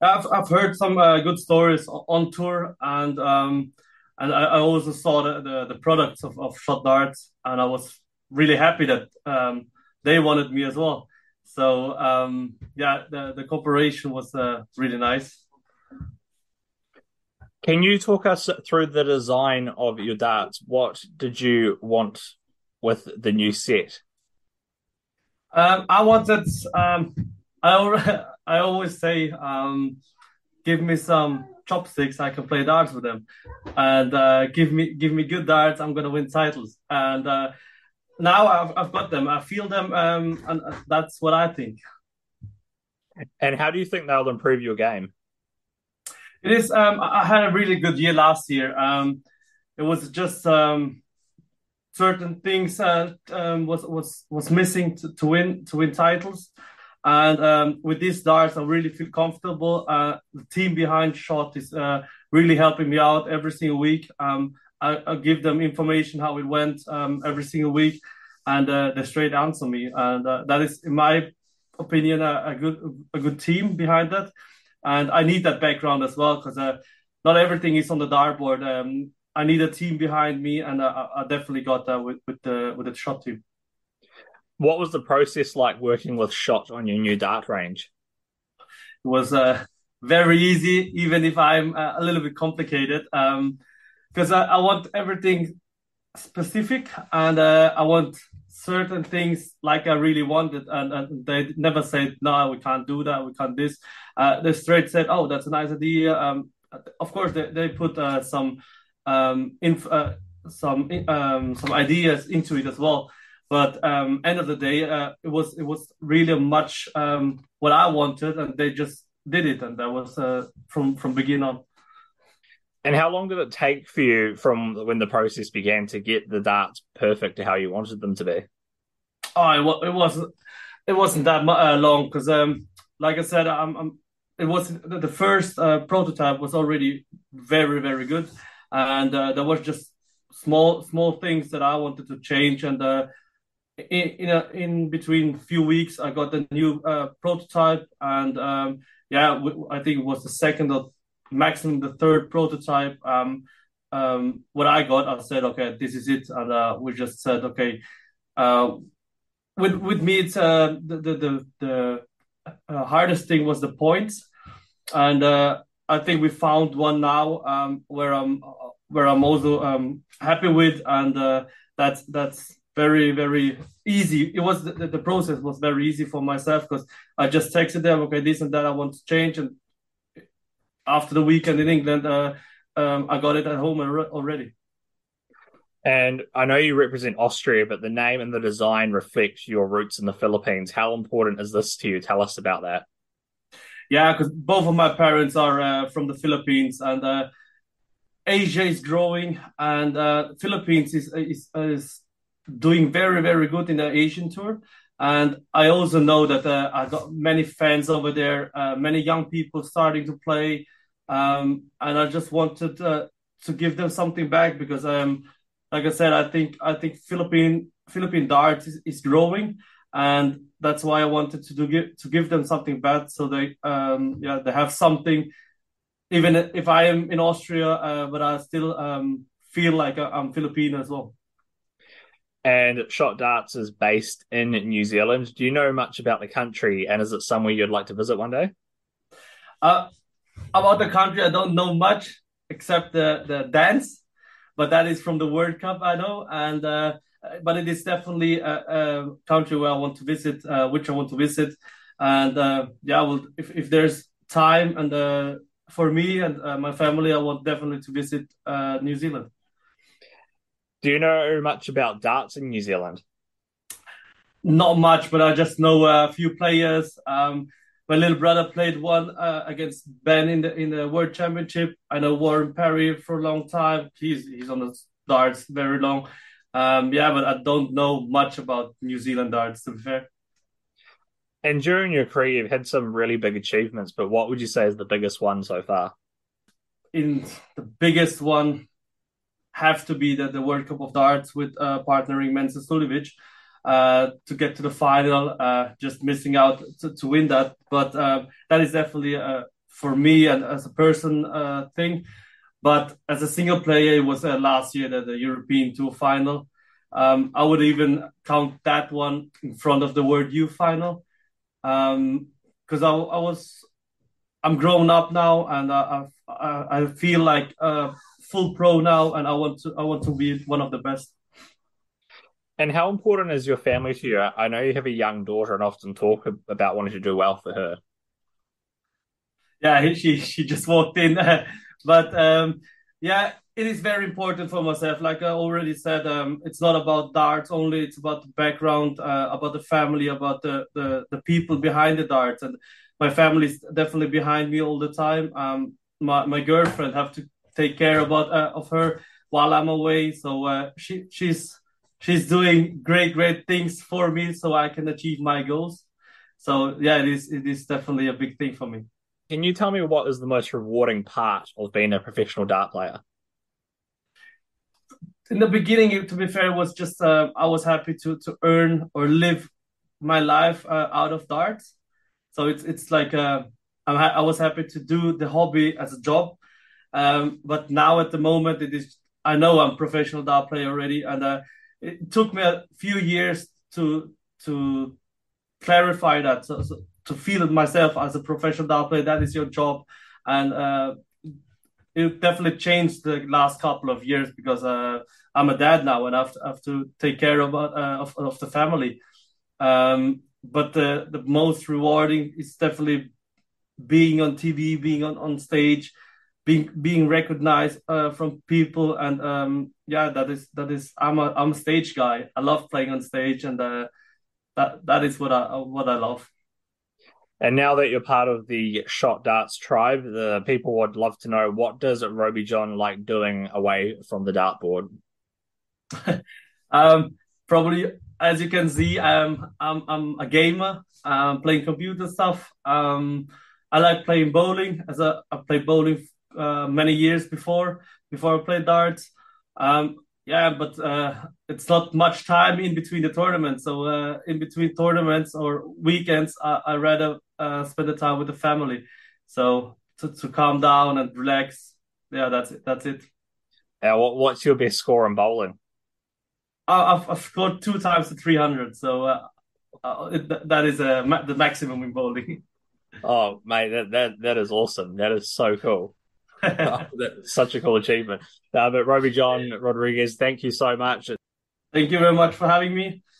I've I've heard some uh, good stories on tour, and um, and I, I also saw the, the, the products of, of Shot Darts, and I was really happy that um, they wanted me as well. So um, yeah, the the cooperation was uh, really nice. Can you talk us through the design of your darts? What did you want with the new set? Um, I wanted. Um, I I always say, um, give me some chopsticks, I can play darts with them, and uh, give me give me good darts, I'm gonna win titles. And uh, now I've I've got them. I feel them, um, and that's what I think. And how do you think they'll improve your game? It is. Um, I had a really good year last year. Um, it was just um, certain things uh, um, was was was missing to, to win to win titles. And um, with these darts, I really feel comfortable. Uh, the team behind Shot is uh, really helping me out every single week. Um, I, I, give them information how it went um, every single week, and uh, they straight answer me. And uh, that is, in my opinion, a, a, good a good team behind that. And I need that background as well because uh, not everything is on the dartboard. Um, I need a team behind me, and I, I definitely got that with, with the with the shot team. What was the process like working with Shot on your new dart range? It was uh, very easy, even if I'm uh, a little bit complicated, because um, I, I, want everything specific and uh, I want certain things like I really wanted, and, and, they never said no, we can't do that, we can't this. Uh, they straight said, oh, that's a nice idea. Um, of course, they they put uh, some um, inf- uh, some um, some ideas into it as well. But um, end of the day, uh, it was it was really much um, what I wanted, and they just did it, and that was uh, from from beginning on. And how long did it take for you from when the process began to get the darts perfect to how you wanted them to be? Oh, it, it wasn't it wasn't that uh, long because, um, like I said, I'm, I'm it was the first uh, prototype was already very very good, and uh, there was just small small things that I wanted to change, and uh, in in, a, in between few weeks, I got the new uh, prototype, and um, yeah, I think it was the second or maximum the third prototype. Um, um, what I got, I said, okay, this is it, and uh, we just said, okay. Uh, with with me, it's uh, the the the, the uh, hardest thing was the points, and uh, I think we found one now um, where I'm where I'm also um, happy with, and uh, that's that's very very easy. It was the, the process was very easy for myself because i just texted them okay this and that i want to change. And after the weekend in england uh, um, i got it at home already. And i know you represent austria but the name and the design reflect your roots in the philippines. How important is this to you? Tell us about that. Yeah because both of my parents are uh, from the philippines and uh, asia is growing and uh, philippines is, is, is doing very very good in the Asian tour. And I also know that uh, I got many fans over there, uh, many young people starting to play, um, and I just wanted uh, to give them something back because, um, like I said, I think I think Philippine Philippine darts is, is growing, and that's why I wanted to do give to give them something back so they um, yeah they have something. Even if I am in Austria, uh, but I still um, feel like I'm Filipino as well and Shot Darts is based in New Zealand. Do you know much about the country, and is it somewhere you'd like to visit one day? Uh, about the country, I don't know much except the the dance, but that is from the World Cup, I know, and uh, but it is definitely a, a, country where I want to visit, uh, which I want to visit, and uh, yeah, well, if if there's time and uh, for me and uh, my family, I want definitely to visit New Zealand. Do you know much about darts in New Zealand? Not much, but I just know a few players. Um, my little brother played one uh, against Ben in the in the World Championship. I know Warren Parry for a long time. He's he's on the darts very long. Um, yeah, but I don't know much about New Zealand darts to be fair. And during your career, you've had some really big achievements. But what would you say is the biggest one so far? In the biggest one, have to be the, the World Cup of Darts with uh, partnering Mensur Suljovic uh, to get to the final. Uh, just missing out to, to win that, but uh, that is definitely uh, for me and as a person uh, thing. But as a single player, it was uh, last year that the European Tour final. Um, I would even count that one in front of the World Youth final because um, I, I, was I'm grown up now and I, I, I feel like a full pro now, and I want to I want to be one of the best. And how important is your family to you? I know you have a young daughter and often talk about wanting to do well for her. Yeah, she she just walked in, but um, yeah, it is very important for myself. Like I already said, um, it's not about darts only. It's about the background, uh, about the family, about the, the the people behind the darts, and my family is definitely behind me all the time. Um, my my girlfriend have to take care about uh, of her while I'm away, so uh, she she's she's doing great, great things for me so I can achieve my goals. So yeah, it is it is definitely a big thing for me. Can you tell me what is the most rewarding part of being a professional dart player? In the beginning, to be fair, it was just uh, I was happy to to earn or live my life uh, out of darts. So it's it's like uh, ha- i was happy to do the hobby as a job, um, but now at the moment it is I know I'm professional dart player already, and uh, it took me a few years to to clarify that so, so to feel myself as a professional dart player that is your job and uh, it definitely changed the last couple of years because uh, I'm a dad now and I have to, have to take care of, uh, of, of the family. Um, but the, the most rewarding is definitely being on TV, being on, on stage, being being recognized uh, from people. And um, yeah that is that is i'm a i'm a stage guy. I love playing on stage and uh, that that is what i what i love. And now that you're part of the shot darts tribe the people would love to know what does rowby john like doing away from the dartboard? Um probably as you can see i'm i'm, I'm a gamer. I'm playing computer stuff. Um i like playing bowling. As a i play bowling uh, many years before before I played darts. Um, yeah, but uh, it's not much time in between the tournaments. So uh, in between tournaments or weekends, I, I rather uh, spend the time with the family. So to, to calm down and relax. Yeah, that's it. That's it. Yeah, what, what's your best score in bowling? I've, I've scored two times to 300. So uh, uh, it, that is uh, the maximum in bowling. Oh, mate, that, that that is awesome. That is so cool. such a cool achievement. Uh, but Rowby John Rodriguez, thank you so much. Thank you very much for having me.